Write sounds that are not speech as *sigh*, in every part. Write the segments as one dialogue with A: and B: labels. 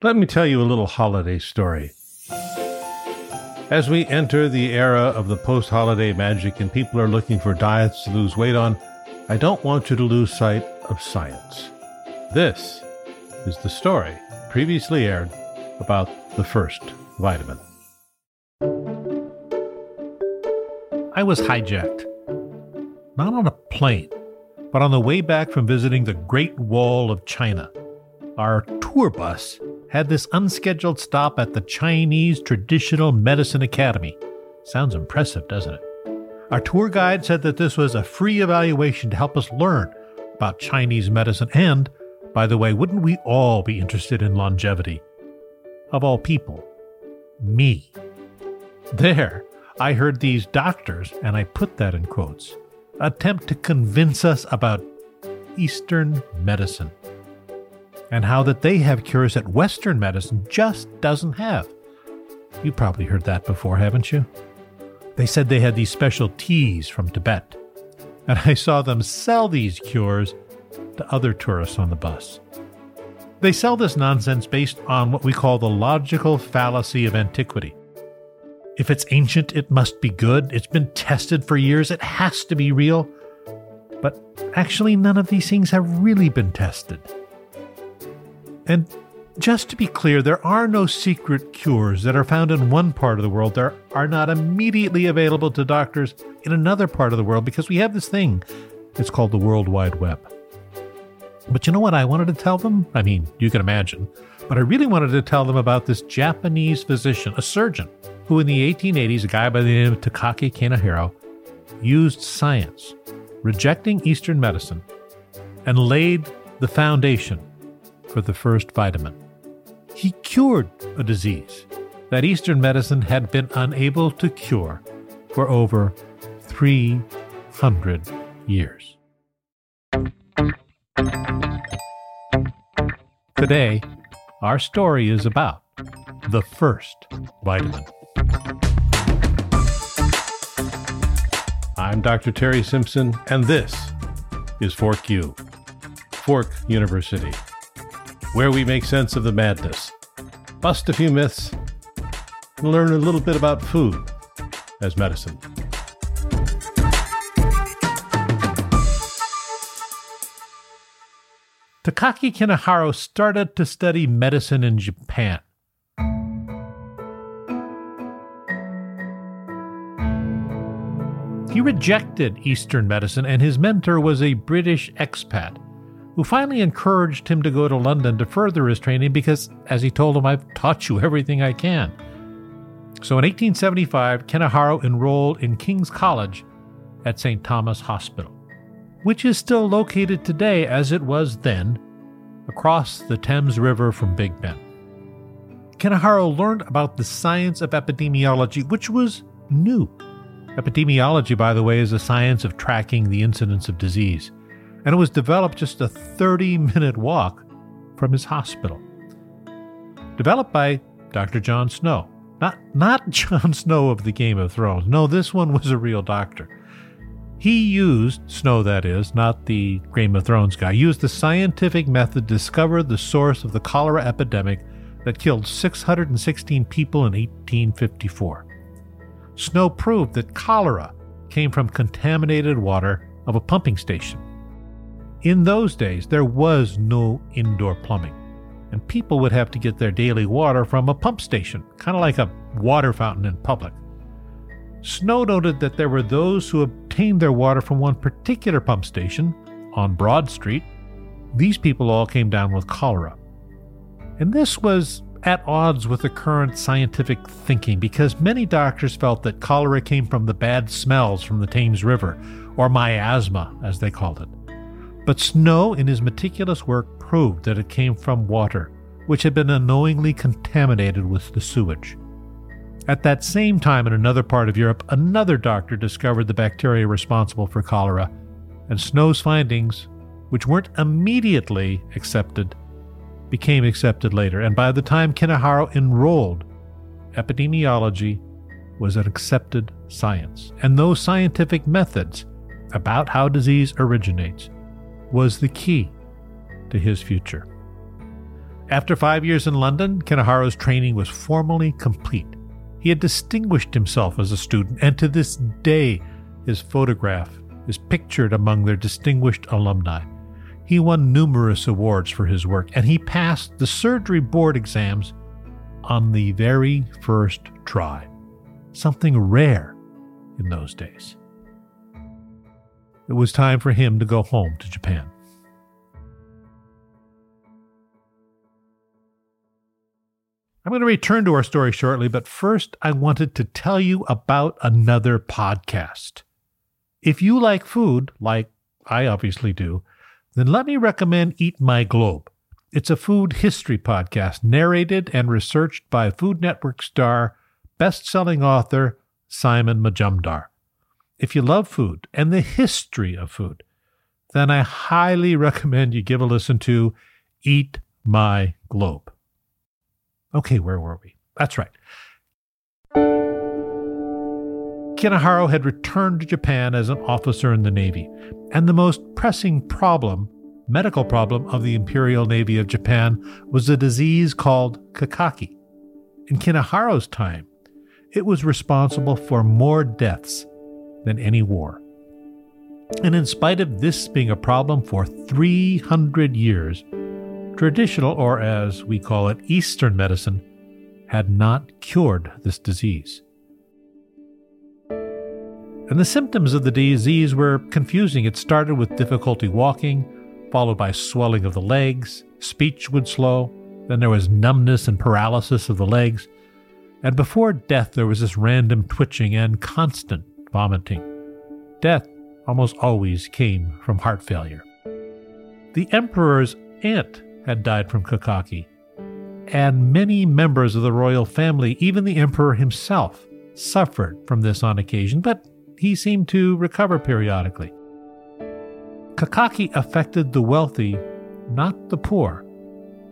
A: Let me tell you a little holiday story. As we enter the era of the post holiday magic and people are looking for diets to lose weight on, I don't want you to lose sight of science. This is the story previously aired about the first vitamin. I was hijacked. Not on a plane, but on the way back from visiting the Great Wall of China. Our tour bus had this unscheduled stop at the Chinese Traditional Medicine Academy. Sounds impressive, doesn't it? Our tour guide said that this was a free evaluation to help us learn about Chinese medicine. And, by the way, wouldn't we all be interested in longevity? Of all people, me. There, I heard these doctors, and I put that in quotes, attempt to convince us about Eastern medicine and how that they have cures that Western medicine just doesn't have. You probably heard that before, haven't you? They said they had these special teas from Tibet, and *laughs* I saw them sell these cures to other tourists on the bus. They sell this nonsense based on what we call the logical fallacy of antiquity. If it's ancient, it must be good. It's been tested for years. It has to be real. But actually, none of these things have really been tested. And just to be clear, there are no secret cures that are found in one part of the world that are not immediately available to doctors in another part of the world because we have this thing. It's called the World Wide Web. But you know what I wanted to tell them? I mean, you can imagine. But I really wanted to tell them about this Japanese physician, a surgeon, who in the 1880s, a guy by the name of Takaki Kanehiro, used science, rejecting Eastern medicine, and laid the foundation for the first vitamin. He cured a disease that Eastern medicine had been unable to cure for over 300 years. Today, our story is about the first vitamin. I'm Dr. Terry Simpson, and this is Fork U, Fork University where we make sense of the madness, bust a few myths, and learn a little bit about food as medicine. Takaki Kanehiro started to study medicine in Japan. He rejected Eastern medicine, and his mentor was a British expat who finally encouraged him to go to London to further his training because, as he told him, I've taught you everything I can. So in 1875, Kanehiro enrolled in King's College at St. Thomas Hospital, which is still located today as it was then, across the Thames River from Big Ben. Kanehiro learned about the science of epidemiology, which was new. Epidemiology, by the way, is the science of tracking the incidence of disease and it was developed just a 30 minute walk from his hospital. Developed by Dr. John Snow. Not, not *laughs* Jon Snow of the Game of Thrones. No, this one was a real doctor. He used, Snow that is, not the Game of Thrones guy, used the scientific method to discover the source of the cholera epidemic that killed 616 people in 1854. Snow proved that cholera came from contaminated water of a pumping station. In those days, there was no indoor plumbing, and people would have to get their daily water from a pump station, kind of like a water fountain in public. Snow noted that there were those who obtained their water from one particular pump station on Broad Street. These people all came down with cholera. And this was at odds with the current scientific thinking because many doctors felt that cholera came from the bad smells from the Thames River, or miasma, as they called it. But Snow, in his meticulous work, proved that it came from water, which had been unknowingly contaminated with the sewage. At that same time, in another part of Europe, another doctor discovered the bacteria responsible for cholera, and Snow's findings, which weren't immediately accepted, became accepted later. And by the time Kanehiro enrolled, epidemiology was an accepted science. And those scientific methods about how disease originates was the key to his future. After five years in London, Kanehiro's training was formally complete. He had distinguished himself as a student, and to this day, his photograph is pictured among their distinguished alumni. He won numerous awards for his work, and he passed the surgery board exams on the very first try, something rare in those days. It was time for him to go home to Japan. I'm going to return to our story shortly, but first I wanted to tell you about another podcast. If you like food, like I obviously do, then let me recommend Eat My Globe. It's a food history podcast narrated and researched by Food Network star, best selling author Simon Majumdar. If you love food and the history of food, then I highly *laughs* recommend you give a listen to Eat My Globe. Okay, where were we? That's right. Kanehiro had returned to Japan as an officer in the Navy, and the most pressing problem, medical problem, of the Imperial Navy of Japan was a disease called kakaki. In Kanehiro's time, it was responsible for more deaths than any war. And in spite of this being a problem for 300 years, traditional, or as we call it, Eastern medicine, had not cured this disease. And the symptoms of the disease were confusing. It started with difficulty walking, followed by swelling of the legs, speech would slow, then there was numbness and paralysis of the legs, and before death there was this random twitching and constant vomiting. Death almost always came from heart failure. The emperor's aunt had died from kakaki, and many members of the royal family, even the emperor himself, suffered from this on occasion, but he seemed to recover periodically. Kakaki affected the wealthy, not the poor,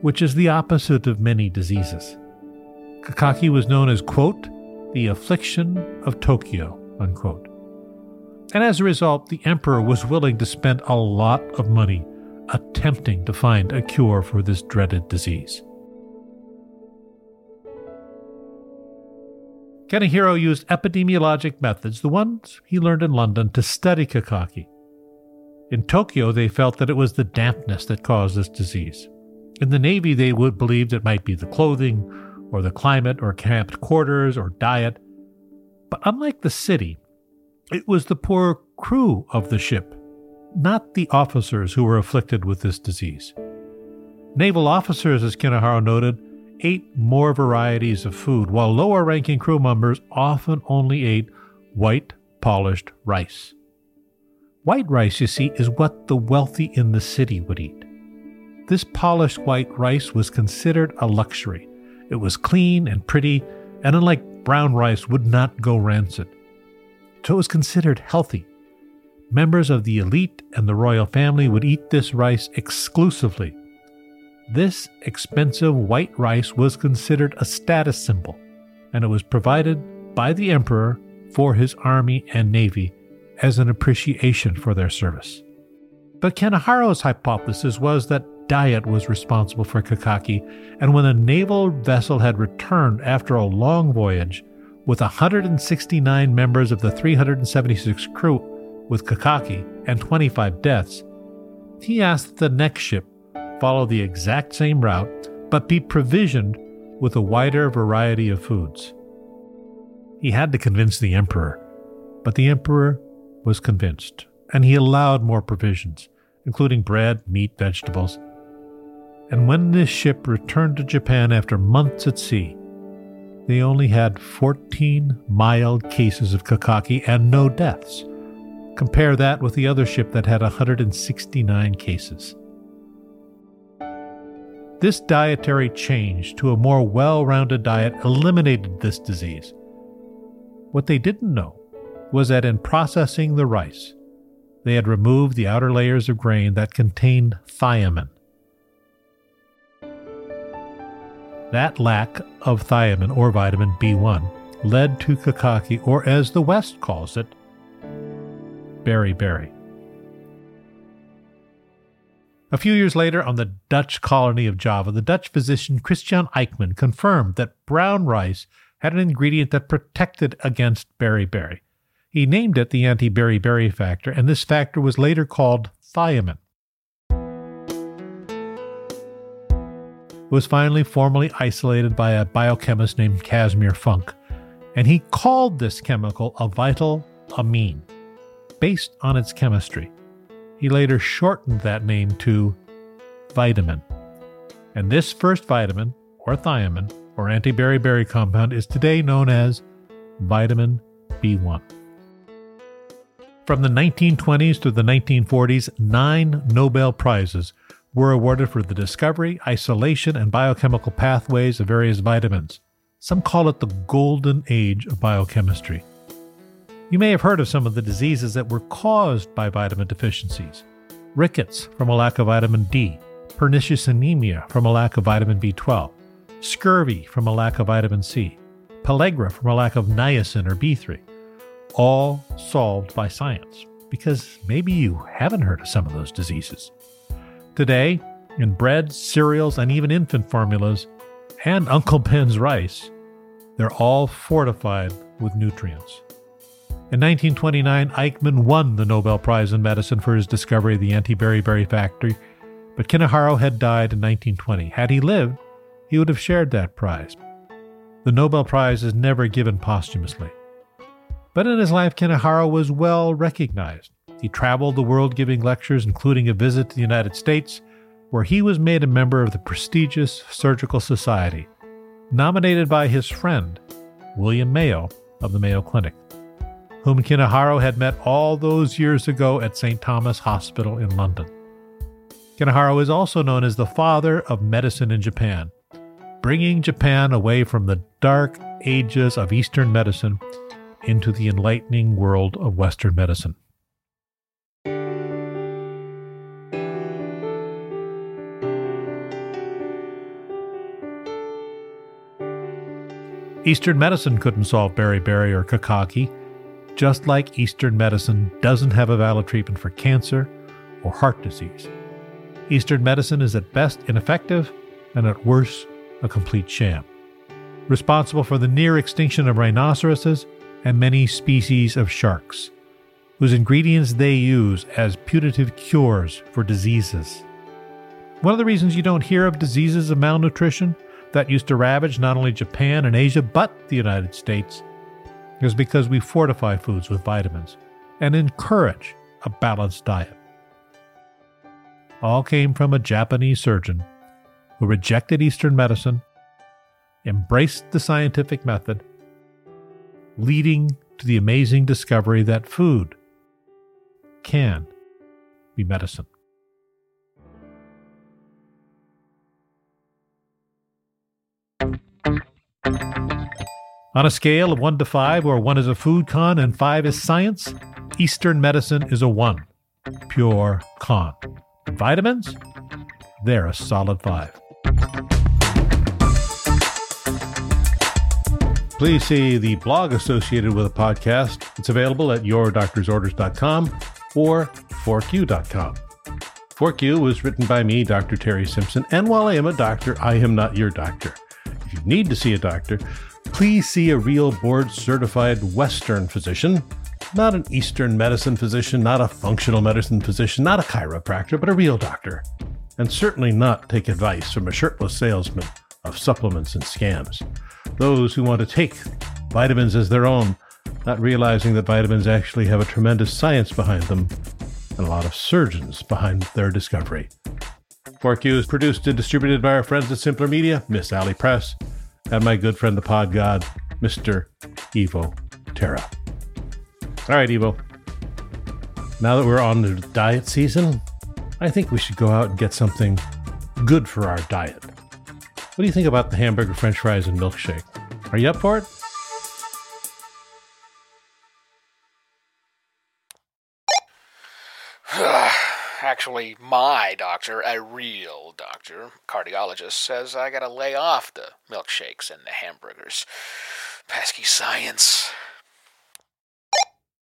A: which is the opposite of many diseases. Kakaki was known as, quote, the affliction of Tokyo, unquote. And as a result, the emperor was willing to spend a lot of money attempting to find a cure for this dreaded disease. Kanehiro used epidemiologic methods, the ones he learned in London, to study Kakaki. In Tokyo, they felt that it was the dampness that caused this disease. In the Navy, they would believe it might be the clothing, or the climate, or camped quarters, or diet. But unlike the city, it was the poor crew of the ship, not the officers who were afflicted with this disease. Naval officers, as Kanehiro noted, ate more varieties of food, while lower ranking crew members often only ate white, polished rice. White rice, you see, is what the wealthy in the city would eat. This polished white rice was considered a luxury. It was clean and pretty, and unlike brown rice, would not go rancid. So it was considered healthy. Members of the elite and the royal family would eat this rice exclusively this expensive white rice was considered a status symbol, and it was provided by the emperor for his army and navy as an appreciation for their service. But Kanehiro's hypothesis was that diet was responsible for Kakaki, and when a naval vessel had returned after a long voyage with 169 members of the 376 crew with Kakaki and 25 deaths, he asked that the next ship follow the exact same route, but be provisioned with a wider variety of foods. He had to convince the emperor, but the emperor was convinced, and he allowed more provisions, including bread, meat, vegetables. And when this ship returned to Japan after months at sea, they only had 14 mild cases of kakaki and no deaths. Compare that with the other ship that had 169 cases. This dietary change to a more well rounded diet eliminated this disease. What they didn't know was that in processing the rice, they had removed the outer layers of grain that contained thiamine. That lack of thiamine or vitamin B1 led to kakaki, or as the West calls it, beriberi. A few years later, on the Dutch colony of Java, the Dutch physician Christian Eijkman confirmed that brown rice had an ingredient that protected against beriberi. He named it the anti beriberi factor, and this factor was later called thiamine. Was finally formally isolated by a biochemist named Casimir Funk, and he called this chemical a vital amine, based on its chemistry. He later shortened that name to vitamin. And this first vitamin, or thiamine, or anti-beriberi compound, is today known as vitamin B1. From the 1920s to the 1940s, nine Nobel Prizes were awarded for the discovery, isolation, and biochemical pathways of various vitamins. Some call it the golden age of biochemistry. You may have heard of some of the diseases that were caused by vitamin deficiencies rickets from a lack of vitamin D, pernicious anemia from a lack of vitamin B12, scurvy from a lack of vitamin C, pellagra from a lack of niacin or B3, all solved by science, because maybe you haven't heard of some of those diseases. Today, in breads, cereals, and even infant formulas, and Uncle Ben's rice, they're all fortified with nutrients. In 1929, Eijkman won the Nobel Prize in Medicine for his discovery of the anti-beriberi factor, but Kanehiro had died in 1920. Had he lived, he would have shared that prize. The Nobel Prize is never given posthumously. But in his life, Kanehiro was well recognized. He traveled the world giving lectures, including a visit to the United States, where he was made a member of the prestigious Surgical Society, nominated by his friend, William Mayo of the Mayo Clinic, whom Kanehiro had met all those years ago at St. Thomas Hospital in London. Kanehiro is also known as the father of medicine in Japan, bringing Japan away from the dark ages of Eastern medicine into the enlightening world of Western medicine. Eastern medicine couldn't solve beriberi or kakaki, just like Eastern medicine doesn't have a valid treatment for cancer or heart disease. Eastern medicine is at best ineffective and at worst a complete sham, responsible for the near extinction of rhinoceroses and many species of sharks, whose ingredients they use as putative cures for diseases. One of the reasons you don't hear of diseases of malnutrition that used to ravage not only Japan and Asia, but the United States, is because we fortify foods with vitamins and encourage a balanced diet. All came from a Japanese surgeon who rejected Eastern medicine, embraced the scientific method, leading to the amazing discovery that food can be medicine. On a scale of 1 to 5, where 1 is a food con and 5 is science, Eastern medicine is a 1. Pure con. Vitamins? They're a solid 5. Please see the blog associated with the podcast. It's available at yourdoctorsorders.com or forq.com. Fork U was written by me, Dr. Terry Simpson, and while I am a doctor, I am not your doctor. If you need to see a doctor, please see a real board certified Western physician, not an Eastern medicine physician, not a functional medicine physician, not a chiropractor, but a real doctor. And certainly not take advice from a shirtless salesman of supplements and scams. Those who want to take vitamins as their own, not realizing that vitamins actually have a tremendous science behind them and a lot of surgeons behind their discovery. Fork U is produced and distributed by our friends at Simpler Media, Miss Alley Press, and my good friend, the pod god, Mr. Evo Terra. All right, Evo. Now that we're on the diet season, I think we should go out and get something good for our diet. What do you think about the hamburger, french fries, and milkshake? Are you up for it?
B: Actually, my doctor, a real doctor, cardiologist, says I gotta lay off the milkshakes and the hamburgers. Pesky science.